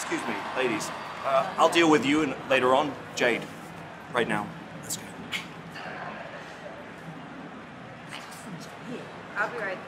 Excuse me, ladies. Uh, I'll deal with you and later on. Jade, right now. Let's go. I'll be right.